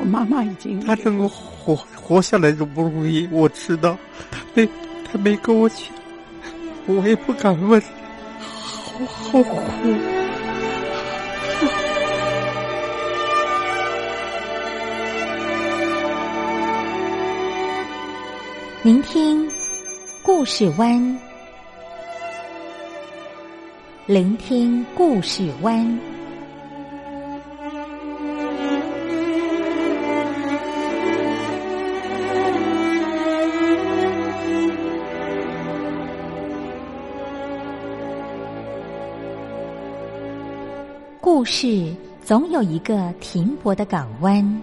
我妈妈已经她能够活活下来都不容易，我知道。她没她没跟我讲，我也不敢问，好好苦。聆听故事湾，聆听故事湾。故事总有一个停泊的港湾。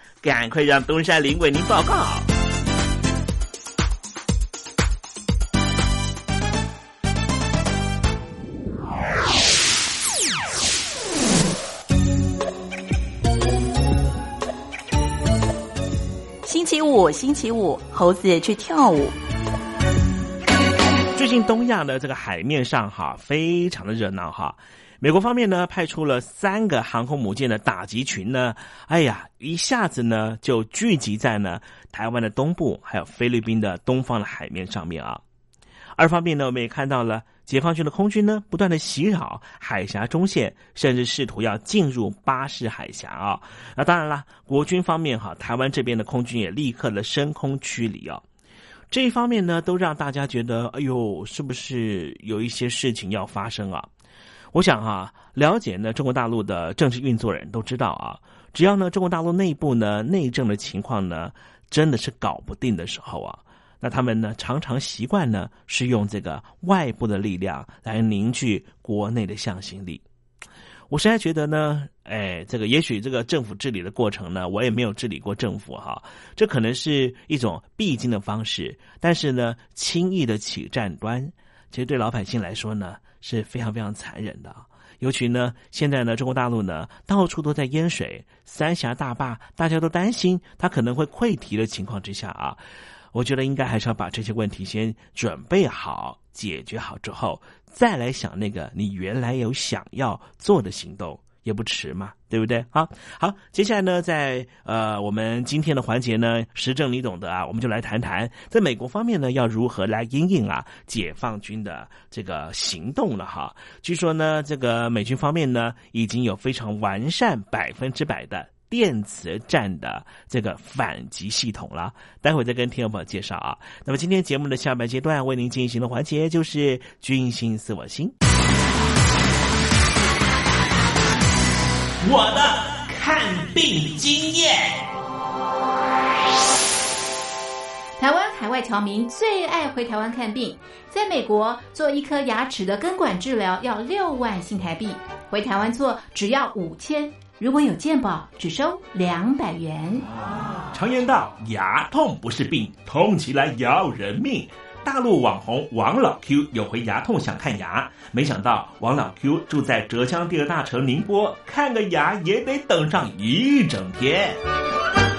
赶快让东山林为您报告。星期五，星期五，猴子去跳舞。最近东亚的这个海面上哈，非常的热闹哈。美国方面呢，派出了三个航空母舰的打击群呢，哎呀，一下子呢就聚集在呢台湾的东部，还有菲律宾的东方的海面上面啊。二方面呢，我们也看到了解放军的空军呢，不断的袭扰海峡中线，甚至试图要进入巴士海峡啊。那当然了，国军方面哈，台湾这边的空军也立刻的升空驱离啊。这一方面呢，都让大家觉得，哎呦，是不是有一些事情要发生啊？我想哈，了解呢中国大陆的政治运作人都知道啊，只要呢中国大陆内部呢内政的情况呢真的是搞不定的时候啊，那他们呢常常习惯呢是用这个外部的力量来凝聚国内的向心力。我实在觉得呢，哎，这个也许这个政府治理的过程呢，我也没有治理过政府哈，这可能是一种必经的方式，但是呢，轻易的起战端，其实对老百姓来说呢是非常非常残忍的。尤其呢，现在呢，中国大陆呢到处都在淹水，三峡大坝大家都担心它可能会溃堤的情况之下啊，我觉得应该还是要把这些问题先准备好、解决好之后。再来想那个你原来有想要做的行动也不迟嘛，对不对？好，好，接下来呢，在呃我们今天的环节呢，时政你懂得啊，我们就来谈谈在美国方面呢，要如何来应应啊解放军的这个行动了哈。据说呢，这个美军方面呢，已经有非常完善百分之百的。电磁战的这个反击系统了，待会再跟听众朋友介绍啊。那么今天节目的下半阶段为您进行的环节就是“军心似我心”，我的看病经验。台湾海外侨民最爱回台湾看病，在美国做一颗牙齿的根管治疗要六万新台币，回台湾做只要五千。如果有健保，只收两百元。常言道，牙痛不是病，痛起来要人命。大陆网红王老 Q 有回牙痛想看牙，没想到王老 Q 住在浙江第二大城宁波，看个牙也得等上一整天。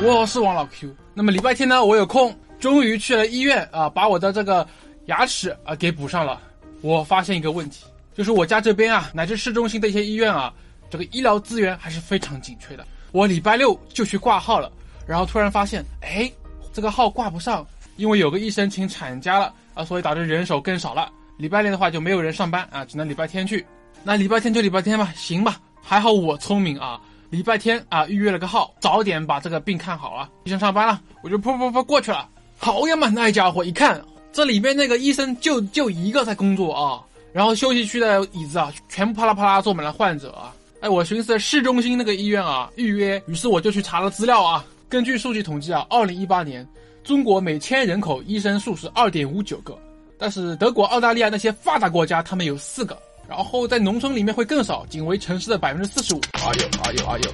我是王老 Q，那么礼拜天呢，我有空，终于去了医院啊，把我的这个牙齿啊给补上了。我发现一个问题，就是我家这边啊，乃至市中心的一些医院啊。这个医疗资源还是非常紧缺的。我礼拜六就去挂号了，然后突然发现，哎，这个号挂不上，因为有个医生请产假了啊，所以导致人手更少了。礼拜六的话就没有人上班啊，只能礼拜天去。那礼拜天就礼拜天吧，行吧。还好我聪明啊，礼拜天啊预约了个号，早点把这个病看好了。医生上班了，我就噗噗噗过去了。好呀嘛，那家伙一看，这里面那个医生就就一个在工作啊，然后休息区的椅子啊，全部啪啦啪啦坐满了患者啊。哎，我寻思市中心那个医院啊，预约，于是我就去查了资料啊。根据数据统计啊，二零一八年中国每千人口医生数是二点五九个，但是德国、澳大利亚那些发达国家他们有四个，然后在农村里面会更少，仅为城市的百分之四十五。哎呦哎呦哎呦！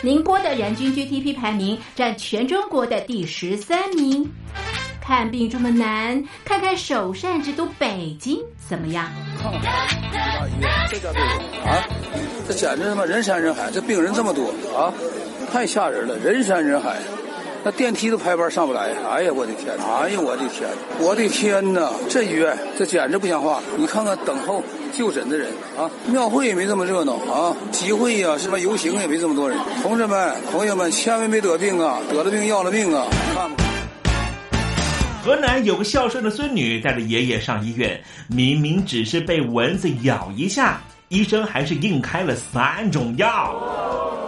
宁波的人均 GDP 排名占全中国的第十三名。看病这么难，看看首善之都北京怎么样？这家病啊，这简直他妈人山人海，这病人这么多啊，太吓人了，人山人海，那电梯都排班上不来。哎呀，我的天！哎呀，我的天！我的天哪！这医院这简直不像话。你看看等候就诊的人啊，庙会也没这么热闹啊，集会呀什么游行也没这么多人。同志们、朋友们，千万别得病啊！得了病要了命啊！看吧。河南有个孝顺的孙女带着爷爷上医院，明明只是被蚊子咬一下，医生还是硬开了三种药。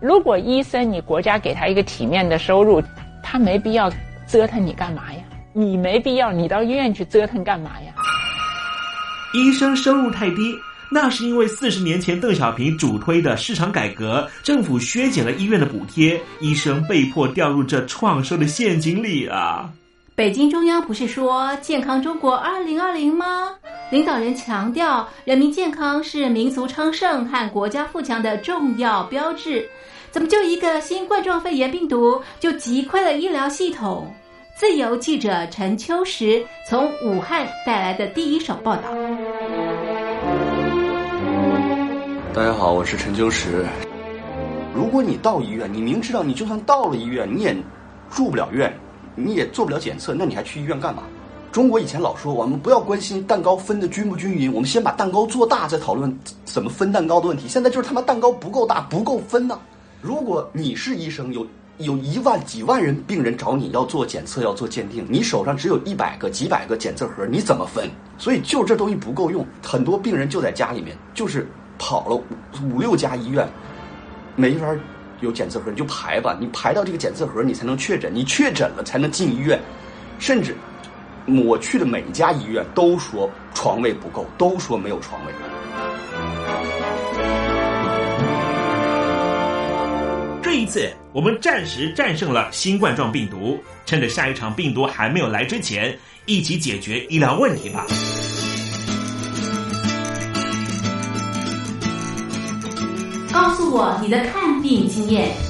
如果医生你国家给他一个体面的收入，他没必要折腾你干嘛呀？你没必要你到医院去折腾干嘛呀？医生收入太低，那是因为四十年前邓小平主推的市场改革，政府削减了医院的补贴，医生被迫掉入这创收的陷阱里啊！北京中央不是说健康中国二零二零吗？领导人强调，人民健康是民族昌盛和国家富强的重要标志。怎么就一个新冠状肺炎病毒就击溃了医疗系统？自由记者陈秋实从武汉带来的第一手报道。大家好，我是陈秋实。如果你到医院，你明知道你就算到了医院，你也住不了院，你也做不了检测，那你还去医院干嘛？中国以前老说我们不要关心蛋糕分的均不均匀，我们先把蛋糕做大，再讨论怎么分蛋糕的问题。现在就是他妈蛋糕不够大，不够分呢。如果你是医生，有有一万几万人病人找你要做检测、要做鉴定，你手上只有一百个、几百个检测盒，你怎么分？所以就这东西不够用，很多病人就在家里面，就是跑了五五六家医院，没法有检测盒，你就排吧，你排到这个检测盒，你才能确诊，你确诊了才能进医院，甚至我去的每一家医院都说床位不够，都说没有床位。这一次，我们暂时战胜了新冠状病毒，趁着下一场病毒还没有来之前，一起解决医疗问题吧。告诉我你的看病经验。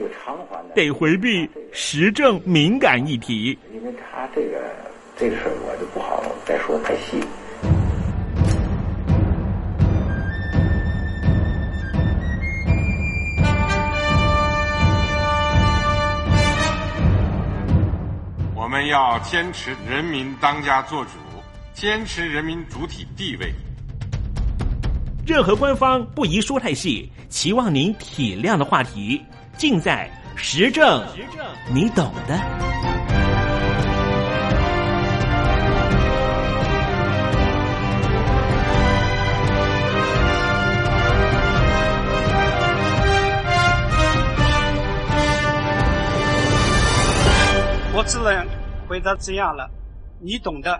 得回避时政敏感议题。因为他这个这个事儿，我就不好再说太细。我们要坚持人民当家作主，坚持人民主体地位。任何官方不宜说太细，期望您体谅的话题，尽在实证，你懂的。我只能回答这样了，你懂的。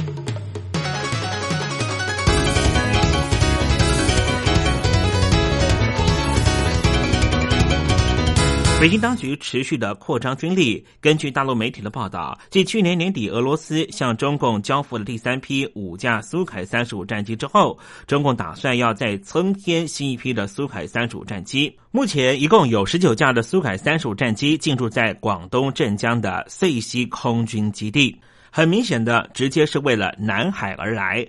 北京当局持续的扩张军力。根据大陆媒体的报道，继去年年底俄罗斯向中共交付了第三批五架苏凯三十五战机之后，中共打算要再增添新一批的苏凯三十五战机。目前一共有十九架的苏凯三十五战机进驻在广东镇江的遂溪空军基地。很明显的，直接是为了南海而来。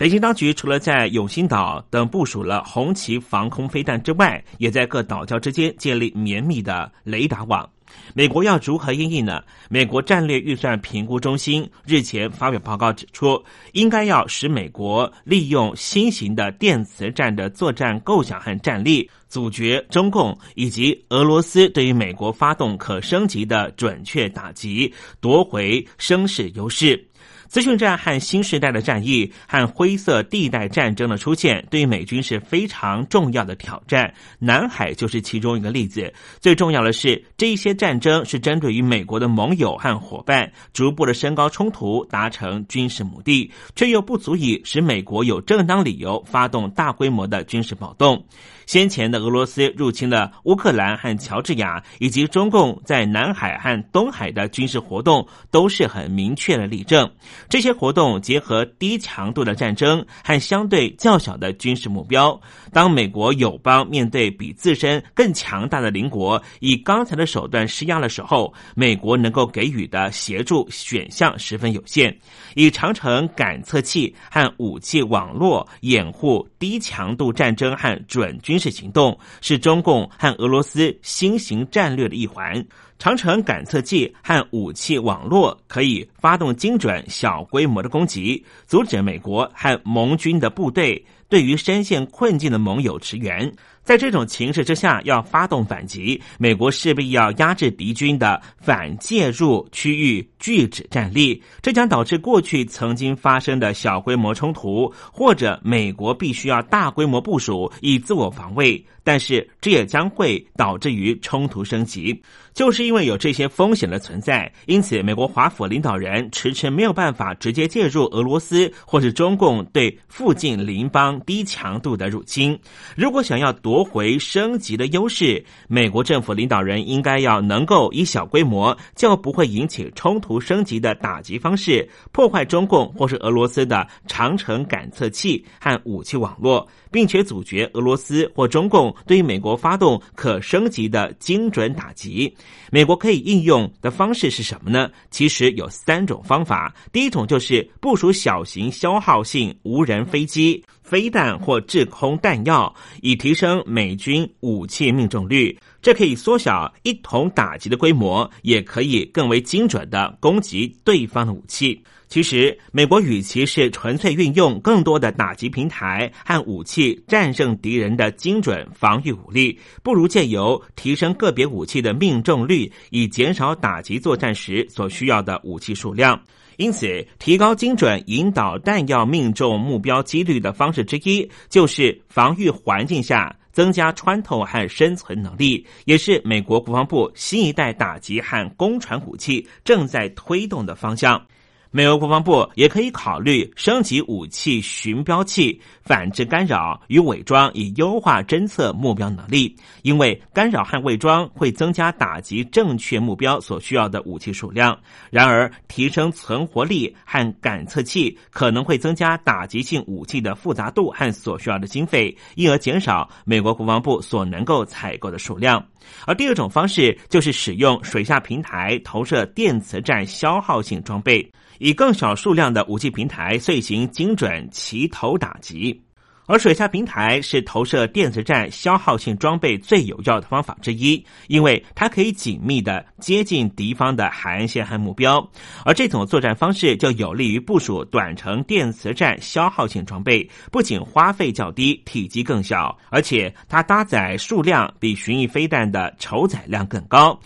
北京当局除了在永兴岛等部署了红旗防空飞弹之外，也在各岛礁之间建立绵密的雷达网。美国要如何应应呢？美国战略预算评估中心日前发表报告指出，应该要使美国利用新型的电磁战的作战构想和战力，阻绝中共以及俄罗斯对于美国发动可升级的准确打击，夺回声势优势。资讯战和新时代的战役和灰色地带战争的出现，对美军是非常重要的挑战。南海就是其中一个例子。最重要的是，这些战争是针对于美国的盟友和伙伴，逐步的升高冲突，达成军事目的，却又不足以使美国有正当理由发动大规模的军事暴动。先前的俄罗斯入侵了乌克兰和乔治亚，以及中共在南海和东海的军事活动，都是很明确的例证。这些活动结合低强度的战争和相对较小的军事目标。当美国友邦面对比自身更强大的邻国以刚才的手段施压的时候，美国能够给予的协助选项十分有限。以长城感测器和武器网络掩护低强度战争和准军事行动，是中共和俄罗斯新型战略的一环。长城感测器和武器网络可以发动精准小规模的攻击，阻止美国和盟军的部队对于深陷困境的盟友驰援。在这种情势之下，要发动反击，美国势必要压制敌军的反介入区域拒止战力，这将导致过去曾经发生的小规模冲突，或者美国必须要大规模部署以自我防卫。但是这也将会导致于冲突升级，就是因为有这些风险的存在，因此美国华府领导人迟迟没有办法直接介入俄罗斯或是中共对附近邻邦低强度的入侵。如果想要夺回升级的优势，美国政府领导人应该要能够以小规模、较不会引起冲突升级的打击方式，破坏中共或是俄罗斯的长城感测器和武器网络，并且阻绝俄罗斯或中共。对美国发动可升级的精准打击，美国可以应用的方式是什么呢？其实有三种方法。第一种就是部署小型消耗性无人飞机、飞弹或制空弹药，以提升美军武器命中率。这可以缩小一同打击的规模，也可以更为精准的攻击对方的武器。其实，美国与其是纯粹运用更多的打击平台和武器战胜敌人的精准防御武力，不如借由提升个别武器的命中率，以减少打击作战时所需要的武器数量。因此，提高精准引导弹药命中目标几率的方式之一，就是防御环境下增加穿透和生存能力，也是美国国防部新一代打击和攻传武器正在推动的方向。美国国防部也可以考虑升级武器寻标器、反制干扰与伪装，以优化侦测目标能力。因为干扰和伪装会增加打击正确目标所需要的武器数量。然而，提升存活力和感测器可能会增加打击性武器的复杂度和所需要的经费，因而减少美国国防部所能够采购的数量。而第二种方式就是使用水下平台投射电磁战消耗性装备。以更小数量的武器平台遂行精准齐头打击。而水下平台是投射电磁战消耗性装备最有效的方法之一，因为它可以紧密的接近敌方的海岸线和目标。而这种作战方式就有利于部署短程电磁战消耗性装备，不仅花费较低、体积更小，而且它搭载数量比巡弋飞弹的筹载量更高。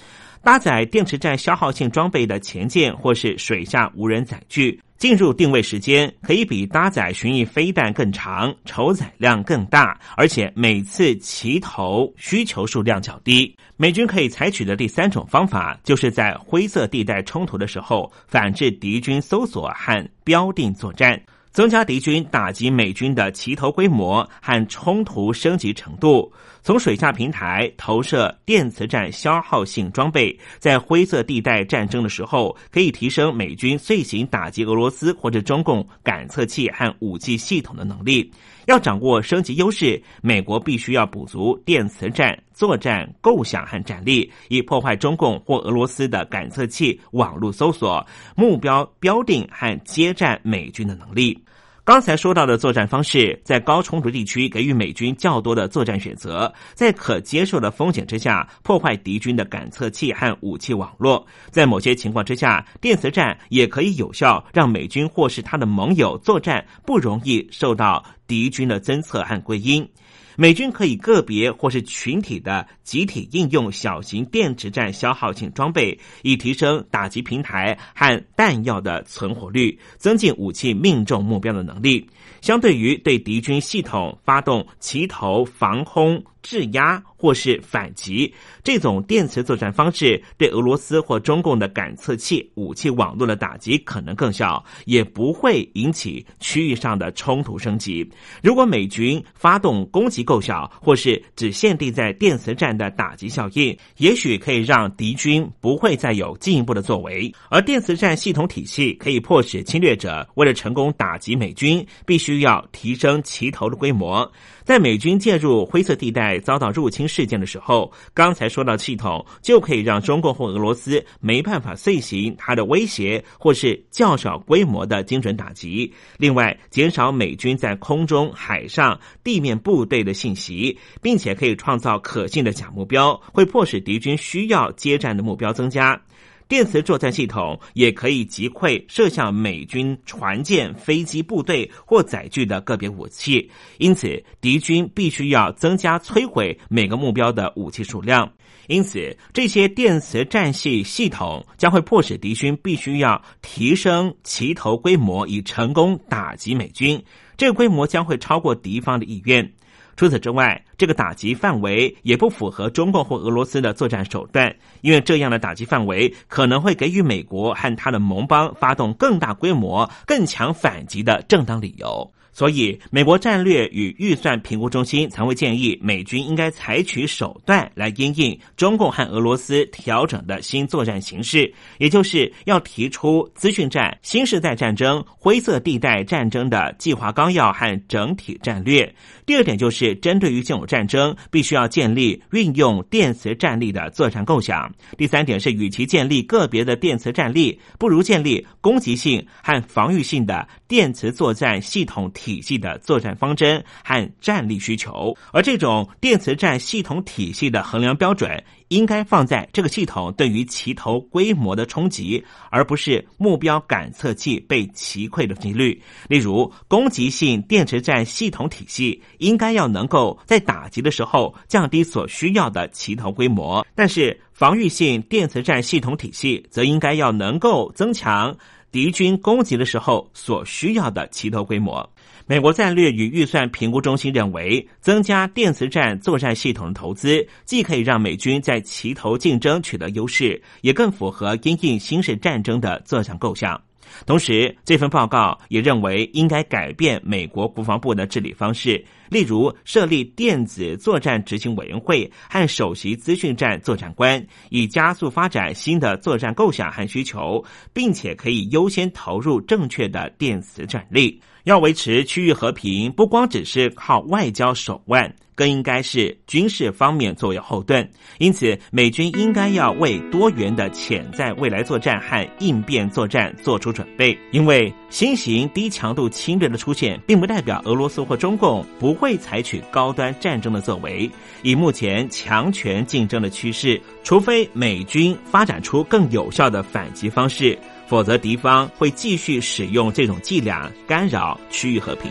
搭载电池战消耗性装备的前舰或是水下无人载具。进入定位时间可以比搭载巡弋飞弹更长，筹载量更大，而且每次齐头需求数量较低。美军可以采取的第三种方法，就是在灰色地带冲突的时候，反制敌军搜索和标定作战。增加敌军打击美军的齐头规模和冲突升级程度，从水下平台投射电磁战消耗性装备，在灰色地带战争的时候，可以提升美军遂行打击俄罗斯或者中共感测器和武器系统的能力。要掌握升级优势，美国必须要补足电磁战作战构想和战力，以破坏中共或俄罗斯的感测器、网络搜索、目标标定和接战美军的能力。刚才说到的作战方式，在高冲突地区给予美军较多的作战选择，在可接受的风险之下破坏敌军的感测器和武器网络。在某些情况之下，电磁战也可以有效让美军或是他的盟友作战不容易受到敌军的侦测和归因。美军可以个别或是群体的集体应用小型电池战消耗性装备，以提升打击平台和弹药的存活率，增进武器命中目标的能力。相对于对敌军系统发动齐头防空。质押或是反击，这种电磁作战方式对俄罗斯或中共的感测器、武器网络的打击可能更小，也不会引起区域上的冲突升级。如果美军发动攻击够小，或是只限定在电磁战的打击效应，也许可以让敌军不会再有进一步的作为。而电磁战系统体系可以迫使侵略者为了成功打击美军，必须要提升齐头的规模。在美军介入灰色地带遭到入侵事件的时候，刚才说到系统就可以让中共或俄罗斯没办法遂行它的威胁或是较小规模的精准打击。另外，减少美军在空中、海上、地面部队的信息，并且可以创造可信的假目标，会迫使敌军需要接战的目标增加。电磁作战系统也可以击溃射向美军船舰、飞机、部队或载具的个别武器，因此敌军必须要增加摧毁每个目标的武器数量。因此，这些电磁战系系统将会迫使敌军必须要提升齐头规模，以成功打击美军。这个规模将会超过敌方的意愿。除此之外，这个打击范围也不符合中共或俄罗斯的作战手段，因为这样的打击范围可能会给予美国和他的盟邦发动更大规模、更强反击的正当理由。所以，美国战略与预算评估中心才会建议美军应该采取手段来因应中共和俄罗斯调整的新作战形式，也就是要提出资讯战、新时代战争、灰色地带战争的计划纲要和整体战略。第二点就是针对于这种战争，必须要建立运用电磁战力的作战构想。第三点是，与其建立个别的电磁战力，不如建立攻击性和防御性的电磁作战系统。体系的作战方针和战力需求，而这种电磁战系统体系的衡量标准，应该放在这个系统对于齐头规模的冲击，而不是目标感测器被击溃的几率。例如，攻击性电磁战系统体系应该要能够在打击的时候降低所需要的齐头规模，但是防御性电磁战系统体系则应该要能够增强敌军攻击的时候所需要的齐头规模。美国战略与预算评估中心认为，增加电磁战作战系统的投资，既可以让美军在齐头竞争取得优势，也更符合因应新式战争的作战构想。同时，这份报告也认为应该改变美国国防部的治理方式，例如设立电子作战执行委员会和首席资讯战作战官，以加速发展新的作战构想和需求，并且可以优先投入正确的电磁战力。要维持区域和平，不光只是靠外交手腕，更应该是军事方面作为后盾。因此，美军应该要为多元的潜在未来作战和应变作战做出准备。因为新型低强度侵略的出现，并不代表俄罗斯或中共不会采取高端战争的作为。以目前强权竞争的趋势，除非美军发展出更有效的反击方式。否则，敌方会继续使用这种伎俩干扰区域和平。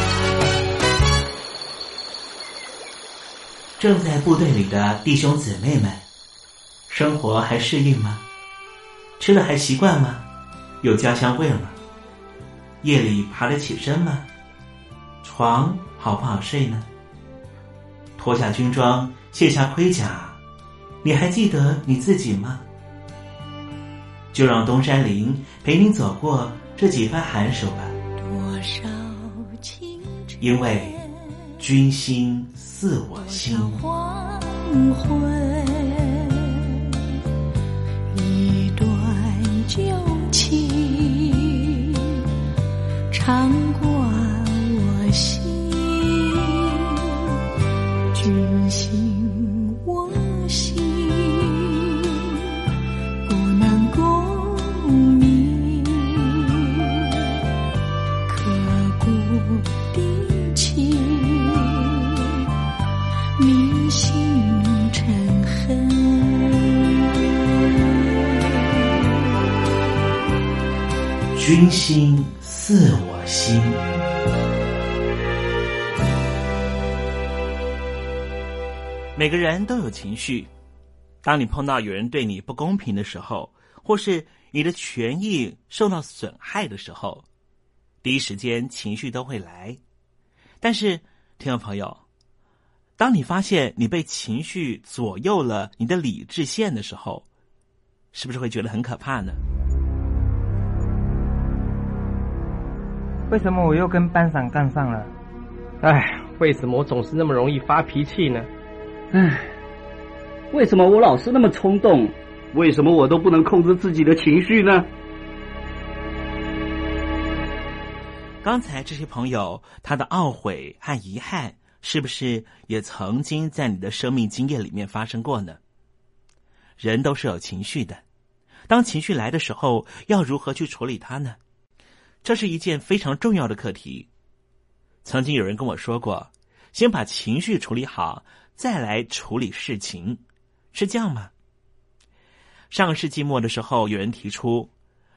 正在部队里的弟兄姊妹们，生活还适应吗？吃的还习惯吗？有家乡味吗？夜里爬得起身吗？床好不好睡呢？脱下军装，卸下盔甲，你还记得你自己吗？就让东山林陪你走过这几番寒暑吧。因为军心。自我心。黄昏，一段旧情，长君心似我心。每个人都有情绪，当你碰到有人对你不公平的时候，或是你的权益受到损害的时候，第一时间情绪都会来。但是，听众朋友。当你发现你被情绪左右了你的理智线的时候，是不是会觉得很可怕呢？为什么我又跟班长干上了？哎，为什么我总是那么容易发脾气呢？唉，为什么我老是那么冲动？为什么我都不能控制自己的情绪呢？刚才这些朋友他的懊悔和遗憾。是不是也曾经在你的生命经验里面发生过呢？人都是有情绪的，当情绪来的时候，要如何去处理它呢？这是一件非常重要的课题。曾经有人跟我说过，先把情绪处理好，再来处理事情，是这样吗？上个世纪末的时候，有人提出，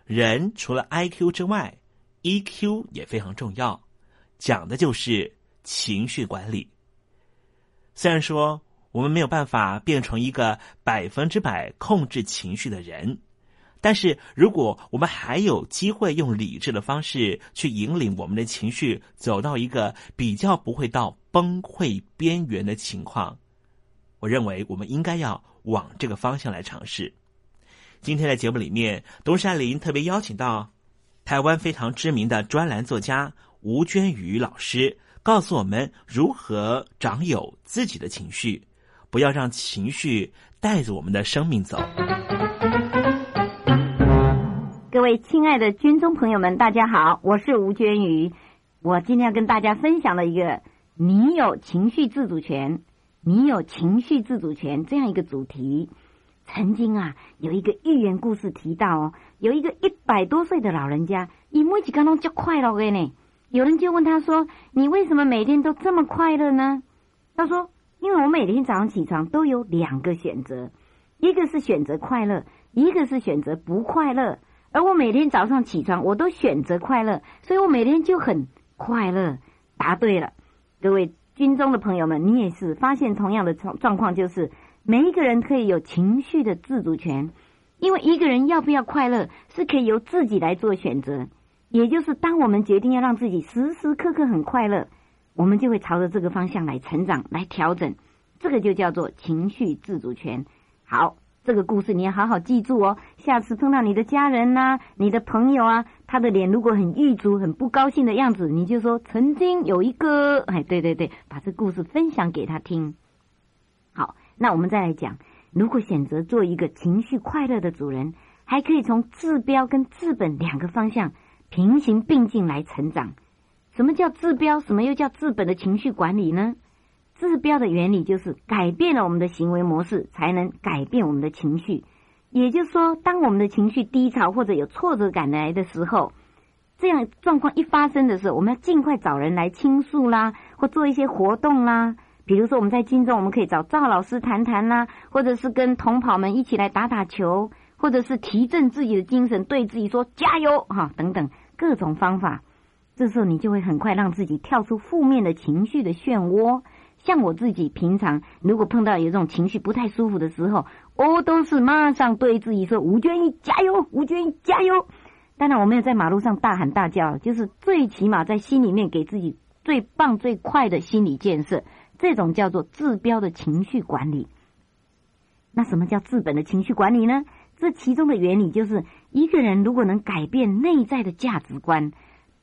人除了 I Q 之外，E Q 也非常重要。讲的就是情绪管理。虽然说我们没有办法变成一个百分之百控制情绪的人，但是如果我们还有机会用理智的方式去引领我们的情绪走到一个比较不会到崩溃边缘的情况，我认为我们应该要往这个方向来尝试。今天的节目里面，东山林特别邀请到台湾非常知名的专栏作家吴娟瑜老师，告诉我们如何掌有自己的情绪，不要让情绪带着我们的生命走。各位亲爱的军中朋友们，大家好，我是吴娟瑜。我今天要跟大家分享的一个“你有情绪自主权，你有情绪自主权”这样一个主题。曾经啊，有一个寓言故事提到哦，有一个一百多岁的老人家，以每几刚刚就快乐的呢。有人就问他说：“你为什么每天都这么快乐呢？”他说：“因为我每天早上起床都有两个选择，一个是选择快乐，一个是选择不快乐。而我每天早上起床，我都选择快乐，所以我每天就很快乐。”答对了，各位军中的朋友们，你也是发现同样的状状况，就是。每一个人可以有情绪的自主权，因为一个人要不要快乐是可以由自己来做选择。也就是当我们决定要让自己时时刻刻很快乐，我们就会朝着这个方向来成长、来调整。这个就叫做情绪自主权。好，这个故事你要好好记住哦。下次碰到你的家人呐、你的朋友啊，他的脸如果很郁卒、很不高兴的样子，你就说曾经有一个，哎，对对对，把这故事分享给他听。好。那我们再来讲，如果选择做一个情绪快乐的主人，还可以从治标跟治本两个方向平行并进来成长。什么叫治标？什么又叫治本的情绪管理呢？治标的原理就是改变了我们的行为模式，才能改变我们的情绪。也就是说，当我们的情绪低潮或者有挫折感来的时候，这样状况一发生的时候，我们要尽快找人来倾诉啦，或做一些活动啦。比如说，我们在金中，我们可以找赵老师谈谈啦，或者是跟同跑们一起来打打球，或者是提振自己的精神，对自己说加油哈等等各种方法。这时候你就会很快让自己跳出负面的情绪的漩涡。像我自己平常如果碰到有这种情绪不太舒服的时候，我都是马上对自己说吴娟一加油，吴娟一加油。当然我没有在马路上大喊大叫，就是最起码在心里面给自己最棒最快的心理建设。这种叫做治标的情绪管理。那什么叫治本的情绪管理呢？这其中的原理就是，一个人如果能改变内在的价值观，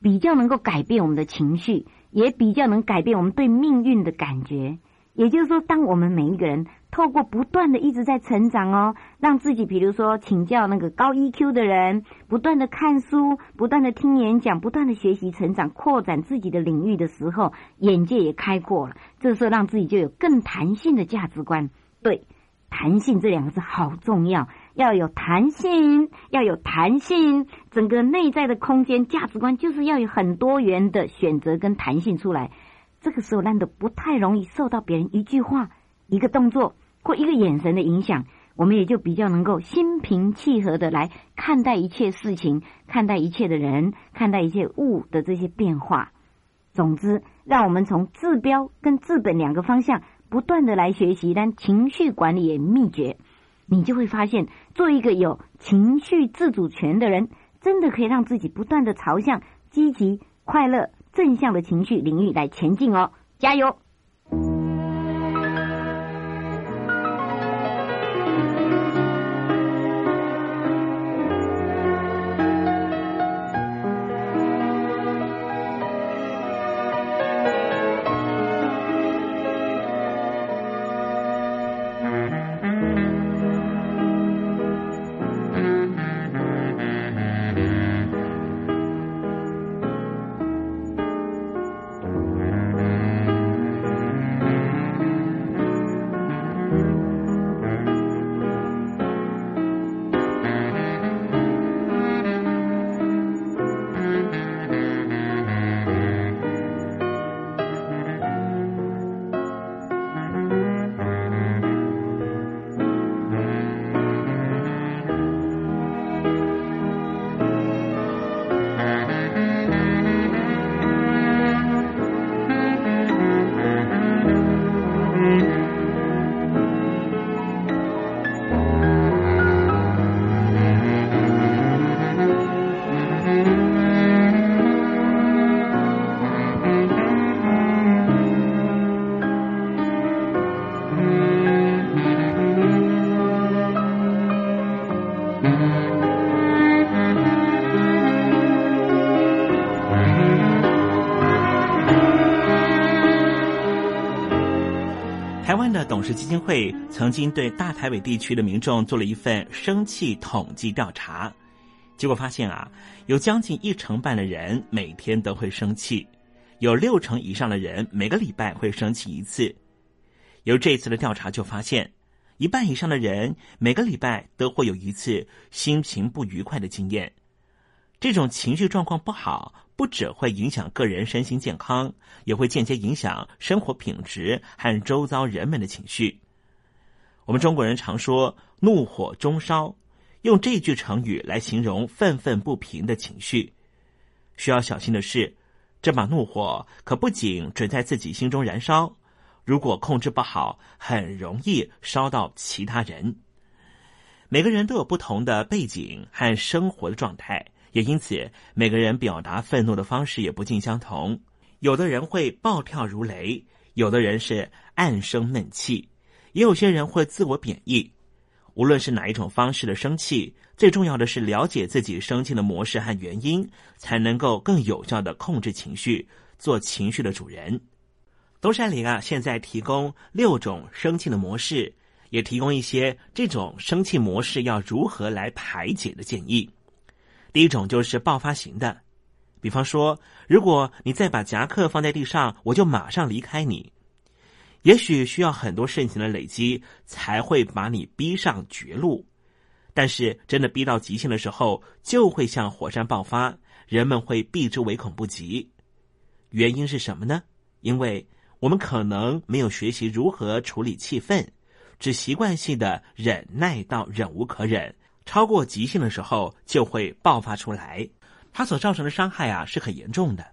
比较能够改变我们的情绪，也比较能改变我们对命运的感觉。也就是说，当我们每一个人透过不断的一直在成长哦，让自己比如说请教那个高 EQ 的人，不断的看书，不断的听演讲，不断的学习成长，扩展自己的领域的时候，眼界也开阔了。这时候让自己就有更弹性的价值观。对，弹性这两个字好重要，要有弹性，要有弹性，整个内在的空间价值观就是要有很多元的选择跟弹性出来。这个时候，难得不太容易受到别人一句话、一个动作或一个眼神的影响，我们也就比较能够心平气和的来看待一切事情、看待一切的人、看待一切物的这些变化。总之，让我们从治标跟治本两个方向不断的来学习，但情绪管理也秘诀，你就会发现，做一个有情绪自主权的人，真的可以让自己不断的朝向积极、快乐。正向的情绪领域来前进哦，加油！董事基金会曾经对大台北地区的民众做了一份生气统计调查，结果发现啊，有将近一成半的人每天都会生气，有六成以上的人每个礼拜会生气一次。由这次的调查就发现，一半以上的人每个礼拜都会有一次心情不愉快的经验。这种情绪状况不好，不只会影响个人身心健康，也会间接影响生活品质和周遭人们的情绪。我们中国人常说“怒火中烧”，用这句成语来形容愤愤不平的情绪。需要小心的是，这把怒火可不仅只在自己心中燃烧，如果控制不好，很容易烧到其他人。每个人都有不同的背景和生活的状态。也因此，每个人表达愤怒的方式也不尽相同。有的人会暴跳如雷，有的人是暗生闷气，也有些人会自我贬义。无论是哪一种方式的生气，最重要的是了解自己生气的模式和原因，才能够更有效的控制情绪，做情绪的主人。东山林啊，现在提供六种生气的模式，也提供一些这种生气模式要如何来排解的建议。第一种就是爆发型的，比方说，如果你再把夹克放在地上，我就马上离开你。也许需要很多事情的累积，才会把你逼上绝路。但是真的逼到极限的时候，就会像火山爆发，人们会避之唯恐不及。原因是什么呢？因为我们可能没有学习如何处理气氛，只习惯性的忍耐到忍无可忍。超过极限的时候，就会爆发出来。它所造成的伤害啊，是很严重的。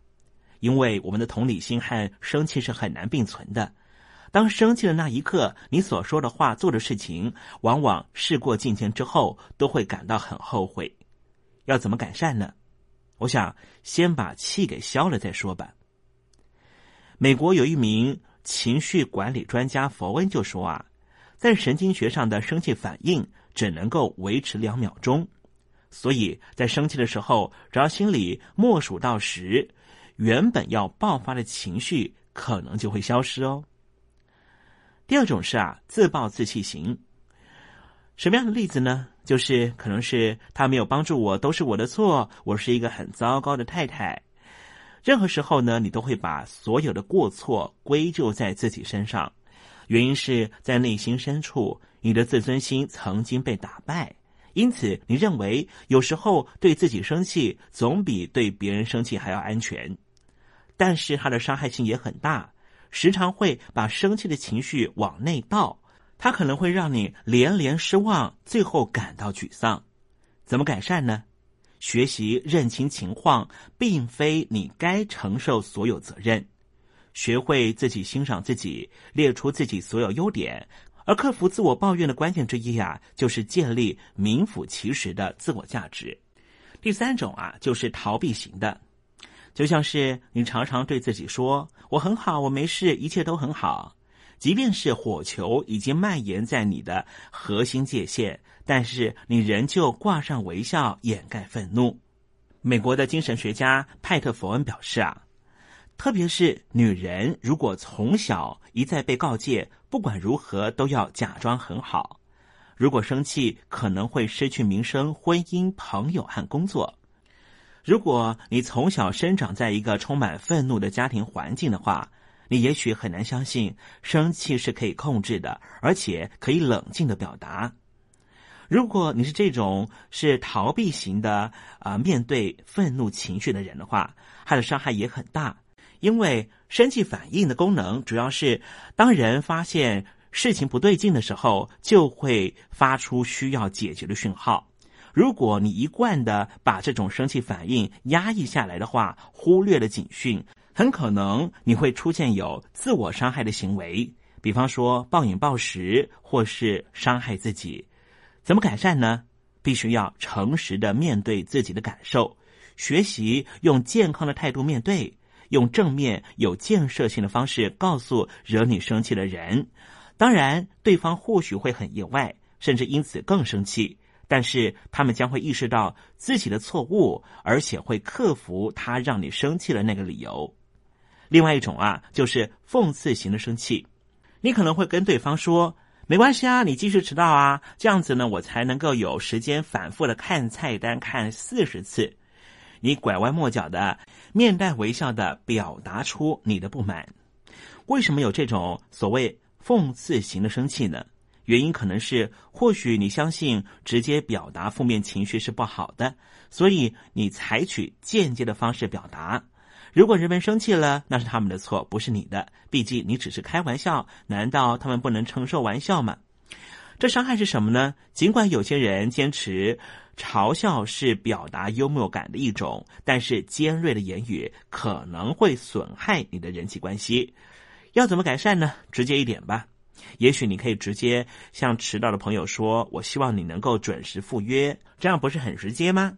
因为我们的同理心和生气是很难并存的。当生气的那一刻，你所说的话、做的事情，往往事过境迁之后，都会感到很后悔。要怎么改善呢？我想先把气给消了再说吧。美国有一名情绪管理专家佛恩就说啊，在神经学上的生气反应。只能够维持两秒钟，所以在生气的时候，只要心里默数到十，原本要爆发的情绪可能就会消失哦。第二种是啊，自暴自弃型。什么样的例子呢？就是可能是他没有帮助我，都是我的错，我是一个很糟糕的太太。任何时候呢，你都会把所有的过错归咎在自己身上，原因是在内心深处。你的自尊心曾经被打败，因此你认为有时候对自己生气总比对别人生气还要安全。但是它的伤害性也很大，时常会把生气的情绪往内倒，它可能会让你连连失望，最后感到沮丧。怎么改善呢？学习认清情况，并非你该承受所有责任，学会自己欣赏自己，列出自己所有优点。而克服自我抱怨的关键之一啊，就是建立名副其实的自我价值。第三种啊，就是逃避型的，就像是你常常对自己说：“我很好，我没事，一切都很好。”即便是火球已经蔓延在你的核心界限，但是你仍旧挂上微笑掩盖愤怒。美国的精神学家派特·佛恩表示啊。特别是女人，如果从小一再被告诫，不管如何都要假装很好，如果生气可能会失去名声、婚姻、朋友和工作。如果你从小生长在一个充满愤怒的家庭环境的话，你也许很难相信生气是可以控制的，而且可以冷静的表达。如果你是这种是逃避型的啊，面对愤怒情绪的人的话，他的伤害也很大。因为生气反应的功能主要是，当人发现事情不对劲的时候，就会发出需要解决的讯号。如果你一贯的把这种生气反应压抑下来的话，忽略了警讯，很可能你会出现有自我伤害的行为，比方说暴饮暴食或是伤害自己。怎么改善呢？必须要诚实的面对自己的感受，学习用健康的态度面对。用正面、有建设性的方式告诉惹你生气的人，当然，对方或许会很意外，甚至因此更生气。但是，他们将会意识到自己的错误，而且会克服他让你生气的那个理由。另外一种啊，就是讽刺型的生气。你可能会跟对方说：“没关系啊，你继续迟到啊，这样子呢，我才能够有时间反复的看菜单看四十次。”你拐弯抹角的、面带微笑的表达出你的不满。为什么有这种所谓讽刺型的生气呢？原因可能是，或许你相信直接表达负面情绪是不好的，所以你采取间接的方式表达。如果人们生气了，那是他们的错，不是你的。毕竟你只是开玩笑，难道他们不能承受玩笑吗？这伤害是什么呢？尽管有些人坚持嘲笑是表达幽默感的一种，但是尖锐的言语可能会损害你的人际关系。要怎么改善呢？直接一点吧。也许你可以直接向迟到的朋友说：“我希望你能够准时赴约。”这样不是很直接吗？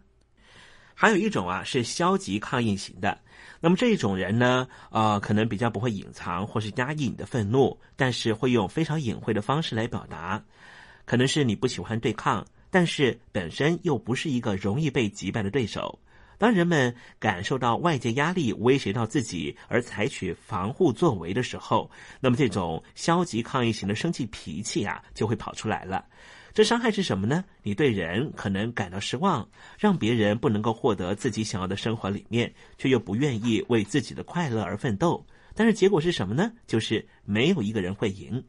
还有一种啊，是消极抗议型的。那么这一种人呢，呃，可能比较不会隐藏或是压抑你的愤怒，但是会用非常隐晦的方式来表达。可能是你不喜欢对抗，但是本身又不是一个容易被击败的对手。当人们感受到外界压力威胁到自己而采取防护作为的时候，那么这种消极抗议型的生气脾气啊，就会跑出来了。这伤害是什么呢？你对人可能感到失望，让别人不能够获得自己想要的生活里面，却又不愿意为自己的快乐而奋斗。但是结果是什么呢？就是没有一个人会赢。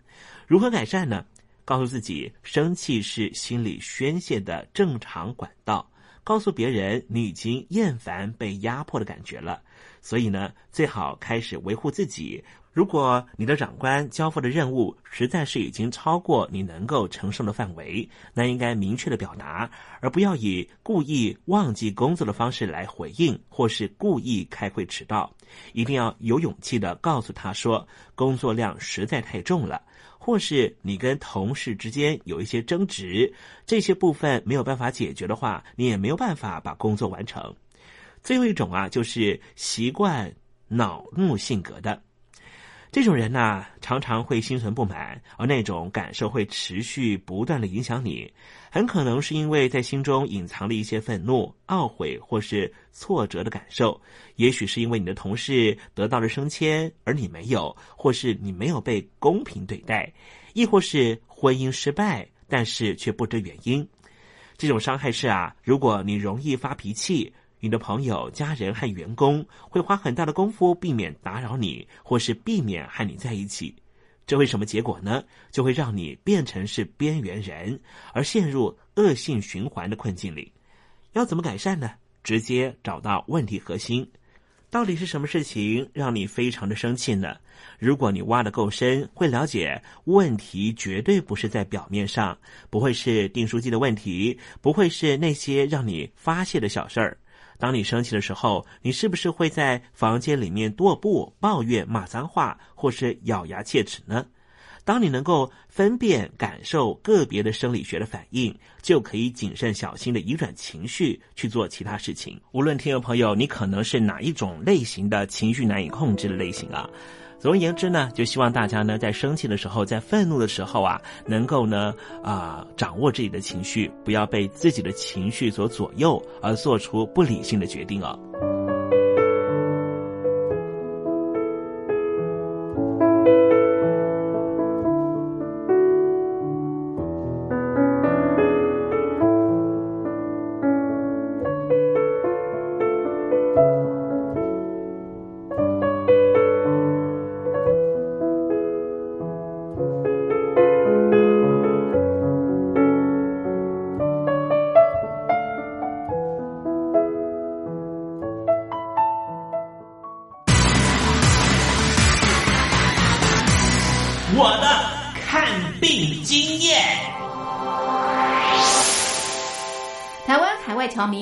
如何改善呢？告诉自己，生气是心理宣泄的正常管道。告诉别人你已经厌烦被压迫的感觉了，所以呢，最好开始维护自己。如果你的长官交付的任务实在是已经超过你能够承受的范围，那应该明确的表达，而不要以故意忘记工作的方式来回应，或是故意开会迟到。一定要有勇气的告诉他说，工作量实在太重了。或是你跟同事之间有一些争执，这些部分没有办法解决的话，你也没有办法把工作完成。最后一种啊，就是习惯恼怒性格的。这种人呢，常常会心存不满，而那种感受会持续不断的影响你。很可能是因为在心中隐藏了一些愤怒、懊悔或是挫折的感受。也许是因为你的同事得到了升迁，而你没有，或是你没有被公平对待，亦或是婚姻失败，但是却不知原因。这种伤害是啊，如果你容易发脾气。你的朋友、家人和员工会花很大的功夫避免打扰你，或是避免和你在一起，这会什么结果呢？就会让你变成是边缘人，而陷入恶性循环的困境里。要怎么改善呢？直接找到问题核心，到底是什么事情让你非常的生气呢？如果你挖的够深，会了解问题绝对不是在表面上，不会是订书机的问题，不会是那些让你发泄的小事儿。当你生气的时候，你是不是会在房间里面踱步、抱怨、骂脏话，或是咬牙切齿呢？当你能够分辨、感受个别的生理学的反应，就可以谨慎小心的移转情绪去做其他事情。无论听众朋友，你可能是哪一种类型的情绪难以控制的类型啊？总而言之呢，就希望大家呢，在生气的时候，在愤怒的时候啊，能够呢啊掌握自己的情绪，不要被自己的情绪所左右，而做出不理性的决定哦。